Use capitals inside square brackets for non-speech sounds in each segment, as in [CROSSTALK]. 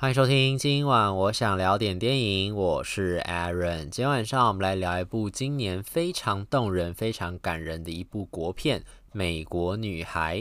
欢迎收听，今晚我想聊点电影，我是 Aaron。今天晚上我们来聊一部今年非常动人、非常感人的一部国片《美国女孩》。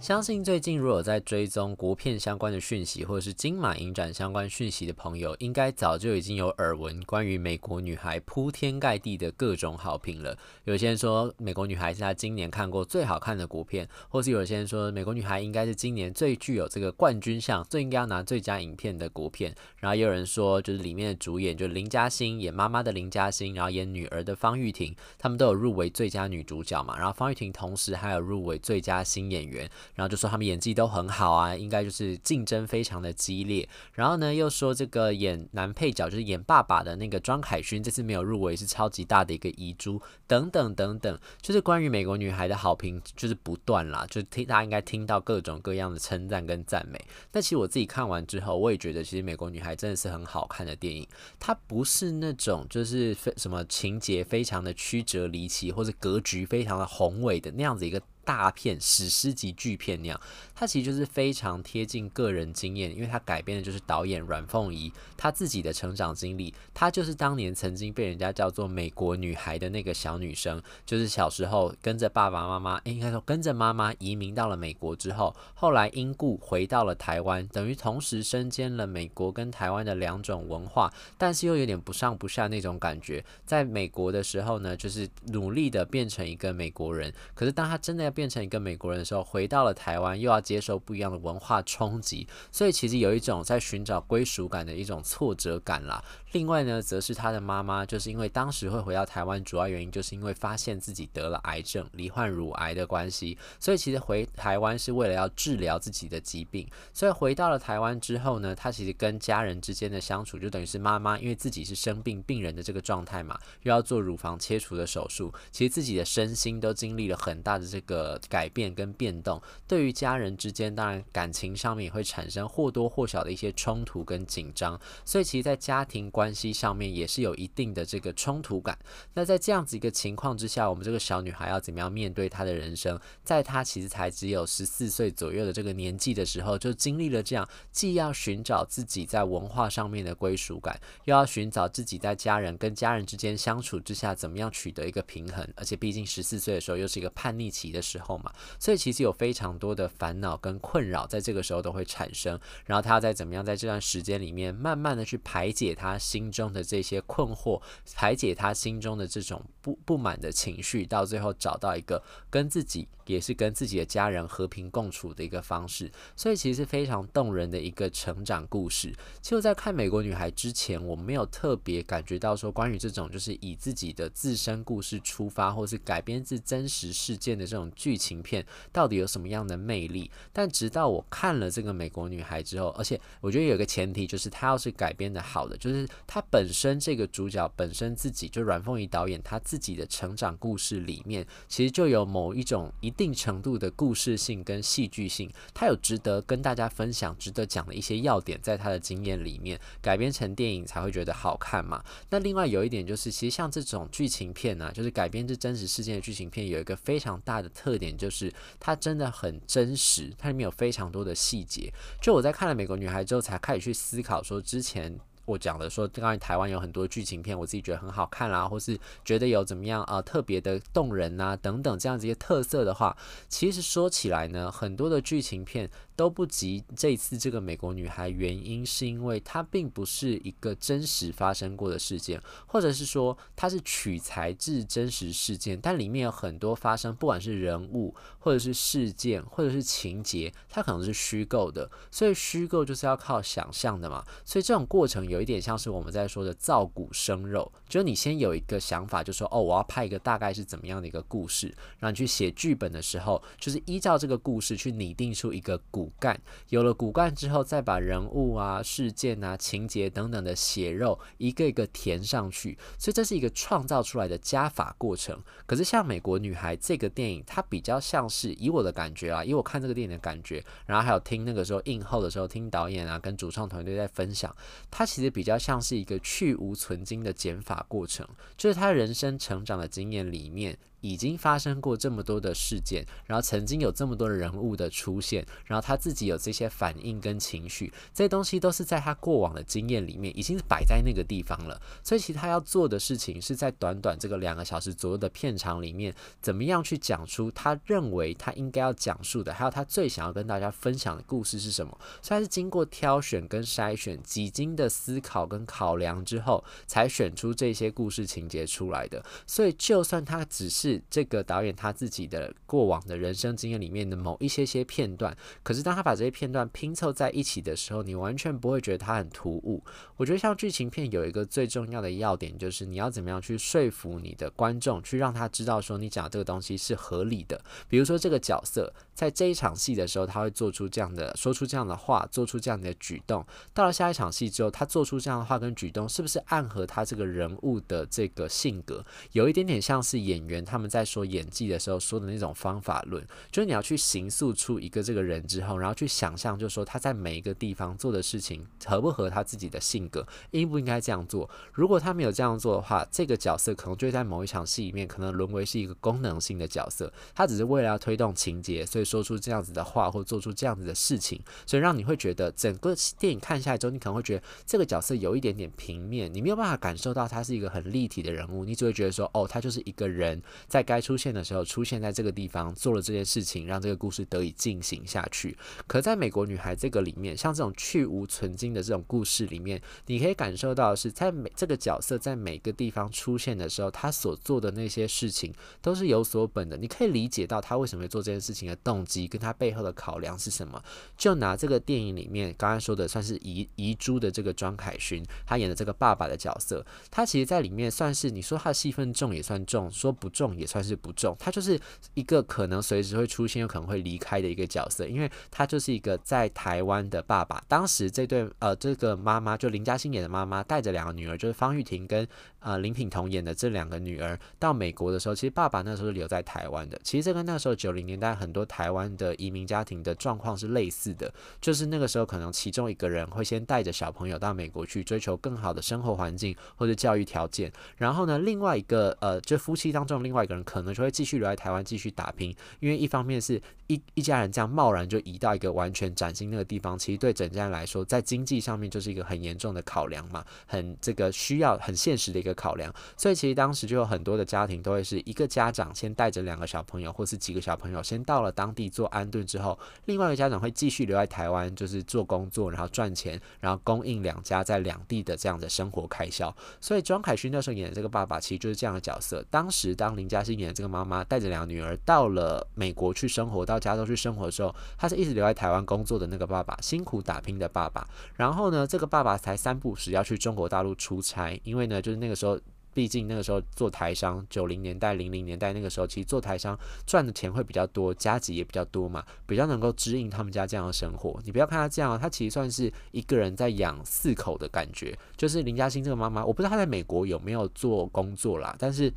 相信最近如果在追踪国片相关的讯息，或者是金马影展相关讯息的朋友，应该早就已经有耳闻关于《美国女孩》铺天盖地的各种好评了。有些人说《美国女孩》是他今年看过最好看的国片，或是有些人说《美国女孩》应该是今年最具有这个冠军相，最应该要拿最佳影片的国片。然后也有人说，就是里面的主演就是林嘉欣演妈妈的林嘉欣，然后演女儿的方玉婷，他们都有入围最佳女主角嘛。然后方玉婷同时还有入围最佳新演员。然后就说他们演技都很好啊，应该就是竞争非常的激烈。然后呢，又说这个演男配角就是演爸爸的那个庄凯勋这次没有入围是超级大的一个遗珠，等等等等，就是关于美国女孩的好评就是不断啦，就听大家应该听到各种各样的称赞跟赞美。但其实我自己看完之后，我也觉得其实美国女孩真的是很好看的电影，它不是那种就是非什么情节非常的曲折离奇，或者格局非常的宏伟的那样子一个。大片史诗级巨片那样，它其实就是非常贴近个人经验，因为它改编的就是导演阮凤仪她自己的成长经历。她就是当年曾经被人家叫做“美国女孩”的那个小女生，就是小时候跟着爸爸妈妈，应该说跟着妈妈移民到了美国之后，后来因故回到了台湾，等于同时身兼了美国跟台湾的两种文化，但是又有点不上不下那种感觉。在美国的时候呢，就是努力的变成一个美国人，可是当她真的要变成一个美国人的时候，回到了台湾，又要接受不一样的文化冲击，所以其实有一种在寻找归属感的一种挫折感啦。另外呢，则是他的妈妈，就是因为当时会回到台湾，主要原因就是因为发现自己得了癌症，罹患乳癌的关系，所以其实回台湾是为了要治疗自己的疾病。所以回到了台湾之后呢，他其实跟家人之间的相处，就等于是妈妈因为自己是生病病人的这个状态嘛，又要做乳房切除的手术，其实自己的身心都经历了很大的这个。呃，改变跟变动，对于家人之间，当然感情上面也会产生或多或少的一些冲突跟紧张，所以其实，在家庭关系上面也是有一定的这个冲突感。那在这样子一个情况之下，我们这个小女孩要怎么样面对她的人生？在她其实才只有十四岁左右的这个年纪的时候，就经历了这样，既要寻找自己在文化上面的归属感，又要寻找自己在家人跟家人之间相处之下怎么样取得一个平衡，而且毕竟十四岁的时候又是一个叛逆期的时候嘛，所以其实有非常多的烦恼跟困扰在这个时候都会产生，然后他要在怎么样在这段时间里面慢慢的去排解他心中的这些困惑，排解他心中的这种不不满的情绪，到最后找到一个跟自己也是跟自己的家人和平共处的一个方式，所以其实是非常动人的一个成长故事。其实在看《美国女孩》之前，我没有特别感觉到说关于这种就是以自己的自身故事出发，或是改编自真实事件的这种。剧情片到底有什么样的魅力？但直到我看了这个《美国女孩》之后，而且我觉得有个前提就是，它要是改编的好的，就是它本身这个主角本身自己就阮凤仪导演他自己的成长故事里面，其实就有某一种一定程度的故事性跟戏剧性，它有值得跟大家分享、值得讲的一些要点，在他的经验里面改编成电影才会觉得好看嘛。那另外有一点就是，其实像这种剧情片呢、啊，就是改编自真实事件的剧情片，有一个非常大的特。特点就是它真的很真实，它里面有非常多的细节。就我在看了《美国女孩》之后，才开始去思考说，之前我讲的说，刚才台湾有很多剧情片，我自己觉得很好看啦，或是觉得有怎么样啊、特别的动人呐、啊、等等这样子一些特色的话，其实说起来呢，很多的剧情片。都不及这次这个美国女孩，原因是因为它并不是一个真实发生过的事件，或者是说它是取材自真实事件，但里面有很多发生，不管是人物或者是事件或者是情节，它可能是虚构的，所以虚构就是要靠想象的嘛，所以这种过程有一点像是我们在说的造骨生肉，就你先有一个想法，就说哦，我要拍一个大概是怎么样的一个故事，然后你去写剧本的时候，就是依照这个故事去拟定出一个骨。干，有了骨干之后，再把人物啊、事件啊、情节等等的血肉一个一个填上去，所以这是一个创造出来的加法过程。可是像《美国女孩》这个电影，它比较像是以我的感觉啊，以我看这个电影的感觉，然后还有听那个时候映后的时候，听导演啊跟主创团队在分享，它其实比较像是一个去芜存菁的减法过程，就是他人生成长的经验里面。已经发生过这么多的事件，然后曾经有这么多的人物的出现，然后他自己有这些反应跟情绪，这些东西都是在他过往的经验里面已经摆在那个地方了。所以其实他要做的事情是在短短这个两个小时左右的片场里面，怎么样去讲出他认为他应该要讲述的，还有他最想要跟大家分享的故事是什么。所以他是经过挑选跟筛选，几经的思考跟考量之后，才选出这些故事情节出来的。所以就算他只是这个导演他自己的过往的人生经验里面的某一些些片段，可是当他把这些片段拼凑在一起的时候，你完全不会觉得他很突兀。我觉得像剧情片有一个最重要的要点，就是你要怎么样去说服你的观众，去让他知道说你讲这个东西是合理的。比如说这个角色在这一场戏的时候，他会做出这样的、说出这样的话，做出这样的举动。到了下一场戏之后，他做出这样的话跟举动，是不是暗合他这个人物的这个性格？有一点点像是演员他他们。在说演技的时候说的那种方法论，就是你要去形塑出一个这个人之后，然后去想象，就是说他在每一个地方做的事情合不合他自己的性格，应不应该这样做。如果他没有这样做的话，这个角色可能就会在某一场戏里面可能沦为是一个功能性的角色，他只是为了要推动情节，所以说出这样子的话或做出这样子的事情，所以让你会觉得整个电影看下来之后，你可能会觉得这个角色有一点点平面，你没有办法感受到他是一个很立体的人物，你只会觉得说，哦，他就是一个人在。该出现的时候，出现在这个地方，做了这件事情，让这个故事得以进行下去。可在美国女孩这个里面，像这种去无存菁的这种故事里面，你可以感受到的是在每这个角色在每个地方出现的时候，他所做的那些事情都是有所本的。你可以理解到他为什么会做这件事情的动机，跟他背后的考量是什么。就拿这个电影里面刚刚说的，算是遗遗珠的这个庄凯勋，他演的这个爸爸的角色，他其实在里面算是你说他的戏份重也算重，说不重也。算是不重，他就是一个可能随时会出现有可能会离开的一个角色，因为他就是一个在台湾的爸爸。当时这对呃这个妈妈就林嘉欣演的妈妈带着两个女儿，就是方玉婷跟呃林品彤演的这两个女儿到美国的时候，其实爸爸那时候是留在台湾的。其实这跟那时候九零年代很多台湾的移民家庭的状况是类似的，就是那个时候可能其中一个人会先带着小朋友到美国去追求更好的生活环境或者教育条件，然后呢另外一个呃就夫妻当中另外一个人。可能就会继续留在台湾继续打拼，因为一方面是一一家人这样贸然就移到一个完全崭新那个地方，其实对整家人来说，在经济上面就是一个很严重的考量嘛，很这个需要很现实的一个考量。所以其实当时就有很多的家庭都会是一个家长先带着两个小朋友，或是几个小朋友先到了当地做安顿之后，另外一个家长会继续留在台湾，就是做工作，然后赚钱，然后供应两家在两地的这样的生活开销。所以庄凯勋那时候演的这个爸爸，其实就是这样的角色。当时当林嘉欣演的这个妈妈带着两个女儿到了美国去生活，到加州去生活的时候，他是一直留在台湾工作的那个爸爸，辛苦打拼的爸爸。然后呢，这个爸爸才三不时要去中国大陆出差，因为呢，就是那个时候，毕竟那个时候做台商，九零年代、零零年代那个时候，其实做台商赚的钱会比较多，加急也比较多嘛，比较能够支应他们家这样的生活。你不要看他这样，他其实算是一个人在养四口的感觉。就是林嘉欣这个妈妈，我不知道她在美国有没有做工作啦，但是。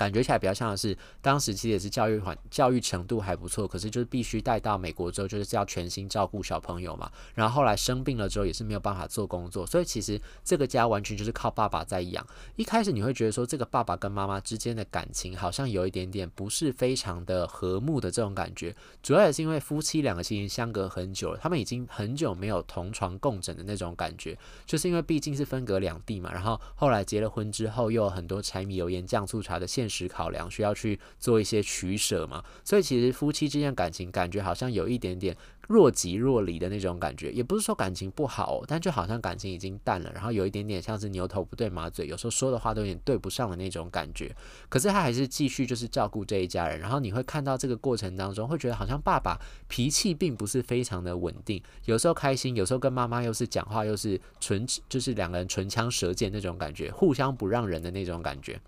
感觉起来比较像的是，当时其实也是教育环教育程度还不错，可是就是必须带到美国之后，就是要全心照顾小朋友嘛。然后后来生病了之后，也是没有办法做工作，所以其实这个家完全就是靠爸爸在养。一开始你会觉得说，这个爸爸跟妈妈之间的感情好像有一点点不是非常的和睦的这种感觉，主要也是因为夫妻两个其实相隔很久了，他们已经很久没有同床共枕的那种感觉，就是因为毕竟是分隔两地嘛。然后后来结了婚之后，又有很多柴米油盐酱醋茶的现实考量，需要去做一些取舍嘛，所以其实夫妻之间感情感觉好像有一点点若即若离的那种感觉，也不是说感情不好，但就好像感情已经淡了，然后有一点点像是牛头不对马嘴，有时候说的话都有点对不上的那种感觉。可是他还是继续就是照顾这一家人，然后你会看到这个过程当中，会觉得好像爸爸脾气并不是非常的稳定，有时候开心，有时候跟妈妈又是讲话又是唇，就是两个人唇枪舌剑那种感觉，互相不让人的那种感觉。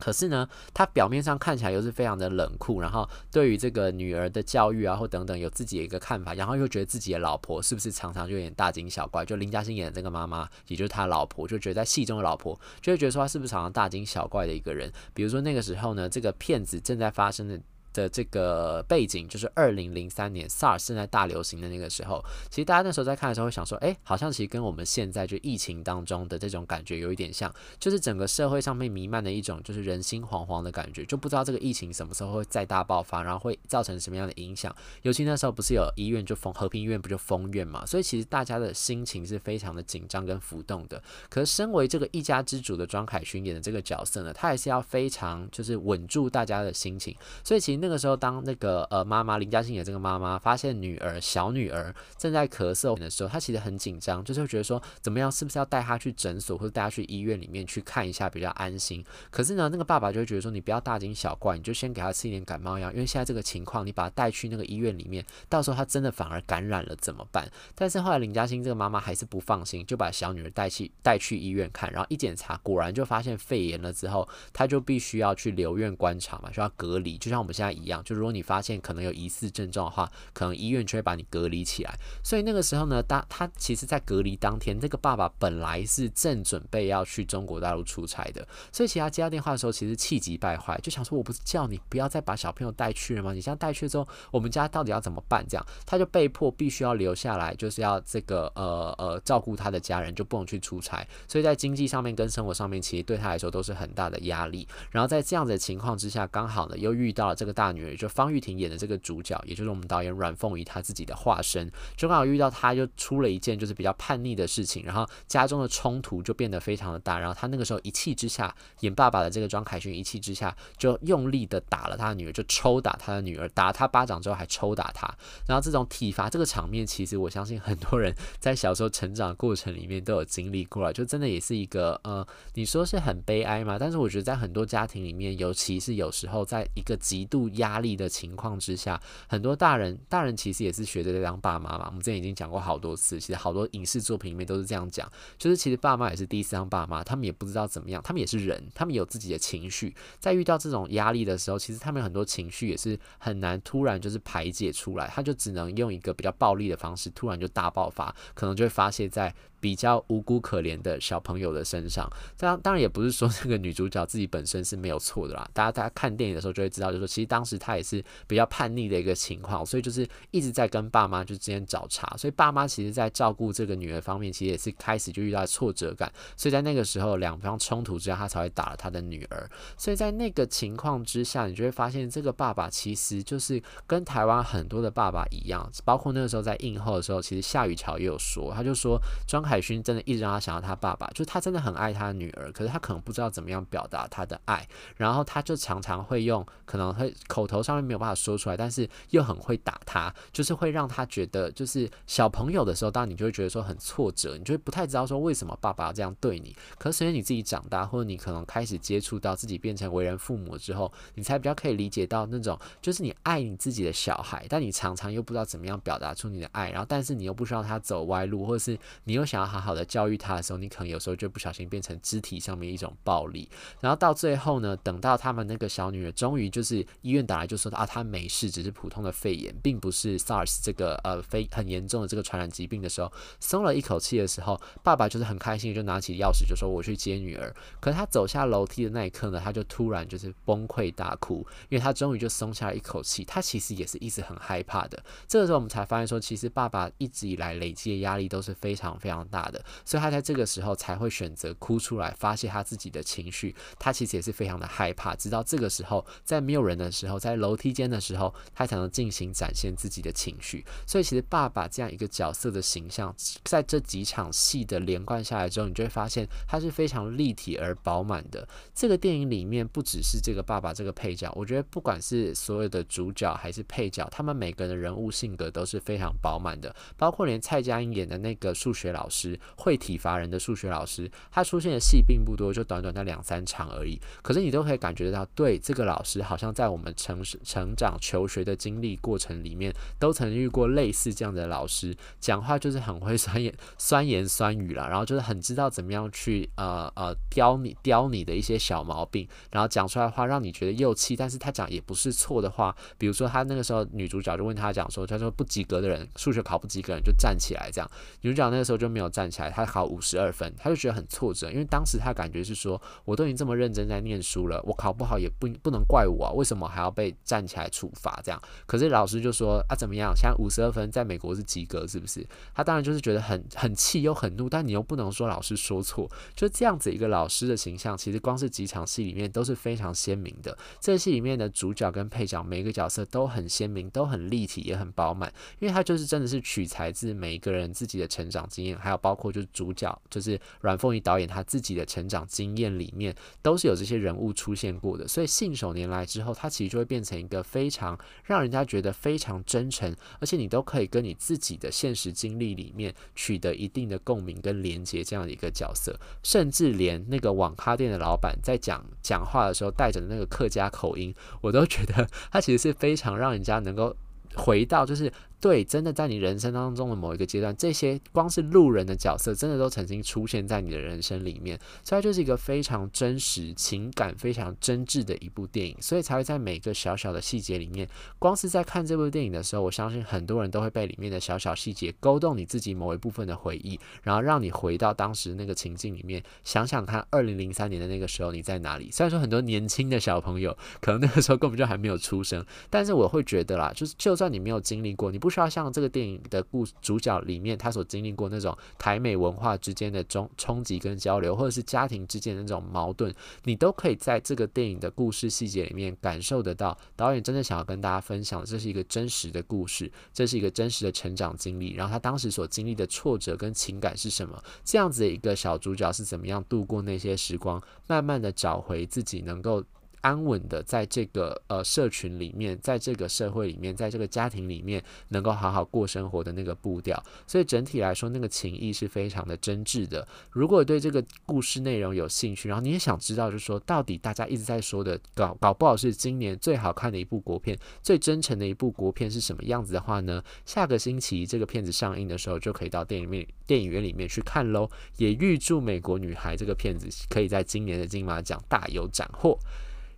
可是呢，他表面上看起来又是非常的冷酷，然后对于这个女儿的教育啊或等等有自己的一个看法，然后又觉得自己的老婆是不是常常就有点大惊小怪？就林嘉欣演的这个妈妈，也就是他老婆，就觉得在戏中的老婆就会觉得说他是不是常常大惊小怪的一个人？比如说那个时候呢，这个骗子正在发生的。的这个背景就是二零零三年 SARS 正在大流行的那个时候，其实大家那时候在看的时候会想说，哎，好像其实跟我们现在就疫情当中的这种感觉有一点像，就是整个社会上面弥漫的一种就是人心惶惶的感觉，就不知道这个疫情什么时候会再大爆发，然后会造成什么样的影响。尤其那时候不是有医院就封和平医院不就封院嘛，所以其实大家的心情是非常的紧张跟浮动的。可是身为这个一家之主的庄凯勋演的这个角色呢，他还是要非常就是稳住大家的心情，所以其实。那个时候，当那个呃妈妈林嘉欣演这个妈妈发现女儿小女儿正在咳嗽的时候，她其实很紧张，就是会觉得说怎么样，是不是要带她去诊所或者带她去医院里面去看一下比较安心？可是呢，那个爸爸就会觉得说，你不要大惊小怪，你就先给她吃一点感冒药，因为现在这个情况，你把她带去那个医院里面，到时候她真的反而感染了怎么办？但是后来林嘉欣这个妈妈还是不放心，就把小女儿带去带去医院看，然后一检查，果然就发现肺炎了之后，她就必须要去留院观察嘛，需要隔离，就像我们现在一样，就如果你发现可能有疑似症状的话，可能医院就会把你隔离起来。所以那个时候呢，当他其实，在隔离当天，这个爸爸本来是正准备要去中国大陆出差的，所以其他接到电话的时候，其实气急败坏，就想说：“我不是叫你不要再把小朋友带去了吗？你这样带去之后，我们家到底要怎么办？”这样，他就被迫必须要留下来，就是要这个呃呃照顾他的家人，就不能去出差。所以在经济上面跟生活上面，其实对他来说都是很大的压力。然后在这样的情况之下，刚好呢又遇到了这个大女儿，就方玉婷演的这个主角，也就是我们导演阮凤仪她自己的化身，就刚好遇到她，就出了一件就是比较叛逆的事情，然后家中的冲突就变得非常的大，然后她那个时候一气之下，演爸爸的这个庄凯勋一气之下就用力的打了他的女儿，就抽打他的女儿，打他巴掌之后还抽打他，然后这种体罚这个场面，其实我相信很多人在小时候成长的过程里面都有经历过了，就真的也是一个呃，你说是很悲哀嘛？但是我觉得在很多家庭里面，尤其是有时候在一个极度压力的情况之下，很多大人，大人其实也是学着当爸妈嘛。我们之前已经讲过好多次，其实好多影视作品里面都是这样讲，就是其实爸妈也是第一次当爸妈，他们也不知道怎么样，他们也是人，他们有自己的情绪，在遇到这种压力的时候，其实他们很多情绪也是很难突然就是排解出来，他就只能用一个比较暴力的方式，突然就大爆发，可能就会发泄在。比较无辜可怜的小朋友的身上，当当然也不是说这个女主角自己本身是没有错的啦。大家大家看电影的时候就会知道，就是说其实当时她也是比较叛逆的一个情况，所以就是一直在跟爸妈就之间找茬。所以爸妈其实在照顾这个女儿方面，其实也是开始就遇到挫折感。所以在那个时候两方冲突之下，他才会打了他的女儿。所以在那个情况之下，你就会发现这个爸爸其实就是跟台湾很多的爸爸一样，包括那个时候在映后的时候，其实夏雨乔也有说，他就说庄。海勋真的一直让他想到他爸爸，就是他真的很爱他的女儿，可是他可能不知道怎么样表达他的爱，然后他就常常会用，可能会口头上面没有办法说出来，但是又很会打他，就是会让他觉得，就是小朋友的时候，当然你就会觉得说很挫折，你就会不太知道说为什么爸爸要这样对你。可是随着你自己长大，或者你可能开始接触到自己变成为人父母之后，你才比较可以理解到那种，就是你爱你自己的小孩，但你常常又不知道怎么样表达出你的爱，然后但是你又不知道他走歪路，或者是你又想。要好好的教育他的时候，你可能有时候就不小心变成肢体上面一种暴力，然后到最后呢，等到他们那个小女儿终于就是医院打来就说啊，她没事，只是普通的肺炎，并不是 SARS 这个呃非很严重的这个传染疾病的时候，松了一口气的时候，爸爸就是很开心，就拿起钥匙就说我去接女儿。可是他走下楼梯的那一刻呢，他就突然就是崩溃大哭，因为他终于就松下了一口气。他其实也是一直很害怕的。这个时候我们才发现说，其实爸爸一直以来累积的压力都是非常非常大的，所以他在这个时候才会选择哭出来发泄他自己的情绪。他其实也是非常的害怕，直到这个时候，在没有人的时候，在楼梯间的时候，他才能进行展现自己的情绪。所以，其实爸爸这样一个角色的形象，在这几场戏的连贯下来之后，你就会发现他是非常立体而饱满的。这个电影里面不只是这个爸爸这个配角，我觉得不管是所有的主角还是配角，他们每个人的人物性格都是非常饱满的，包括连蔡佳音演的那个数学老师。会体罚人的数学老师，他出现的戏并不多，就短短的两三场而已。可是你都可以感觉得到，对这个老师，好像在我们成成长、求学的经历过程里面，都曾遇过类似这样的老师，讲话就是很会 [LAUGHS] 酸言酸言酸语了，然后就是很知道怎么样去呃呃刁你刁你的一些小毛病，然后讲出来的话让你觉得又气，但是他讲也不是错的话，比如说他那个时候女主角就问他讲说，他说不及格的人，数学考不及格的人就站起来这样，女主角那个时候就没有站起来，他考五十二分，他就觉得很挫折，因为当时他感觉是说，我都已经这么认真在念书了，我考不好也不不能怪我啊，为什么还要被站起来处罚这样？可是老师就说啊怎么样，现在五十二分在美国是及格是不是？他当然就是觉得很很气又很怒，但你又不能说老师说错，就这样子一个老师的形象，其实光是几场戏里面都是非常鲜明的。这戏里面的主角跟配角每一个角色都很鲜明，都很立体，也很饱满，因为他就是真的是取材自每一个人自己的成长经验，还还有包括就是主角就是阮凤仪导演他自己的成长经验里面，都是有这些人物出现过的。所以信手拈来之后，他其实就会变成一个非常让人家觉得非常真诚，而且你都可以跟你自己的现实经历里面取得一定的共鸣跟连接这样的一个角色，甚至连那个网咖店的老板在讲讲话的时候带着那个客家口音，我都觉得 [LAUGHS] 他其实是非常让人家能够回到就是。对，真的在你人生当中的某一个阶段，这些光是路人的角色，真的都曾经出现在你的人生里面，所以它就是一个非常真实、情感非常真挚的一部电影，所以才会在每个小小的细节里面，光是在看这部电影的时候，我相信很多人都会被里面的小小细节勾动你自己某一部分的回忆，然后让你回到当时那个情境里面，想想看，二零零三年的那个时候你在哪里？虽然说很多年轻的小朋友可能那个时候根本就还没有出生，但是我会觉得啦，就是就算你没有经历过，你不。不需要像这个电影的故主角里面，他所经历过那种台美文化之间的冲冲击跟交流，或者是家庭之间的那种矛盾，你都可以在这个电影的故事细节里面感受得到。导演真的想要跟大家分享，这是一个真实的故事，这是一个真实的成长经历。然后他当时所经历的挫折跟情感是什么？这样子的一个小主角是怎么样度过那些时光，慢慢的找回自己能够。安稳的在这个呃社群里面，在这个社会里面，在这个家庭里面，能够好好过生活的那个步调，所以整体来说，那个情谊是非常的真挚的。如果对这个故事内容有兴趣，然后你也想知道，就是说到底大家一直在说的，搞搞不好是今年最好看的一部国片，最真诚的一部国片是什么样子的话呢？下个星期这个片子上映的时候，就可以到电影院电影院里面去看喽。也预祝《美国女孩》这个片子可以在今年的金马奖大有斩获。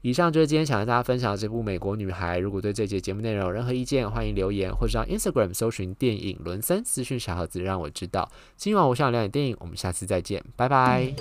以上就是今天想跟大家分享的这部《美国女孩》。如果对这节节目内容有任何意见，欢迎留言或者到 Instagram 搜寻电影伦森私讯小盒子，让我知道。今晚我想聊点电影，我们下次再见，拜拜。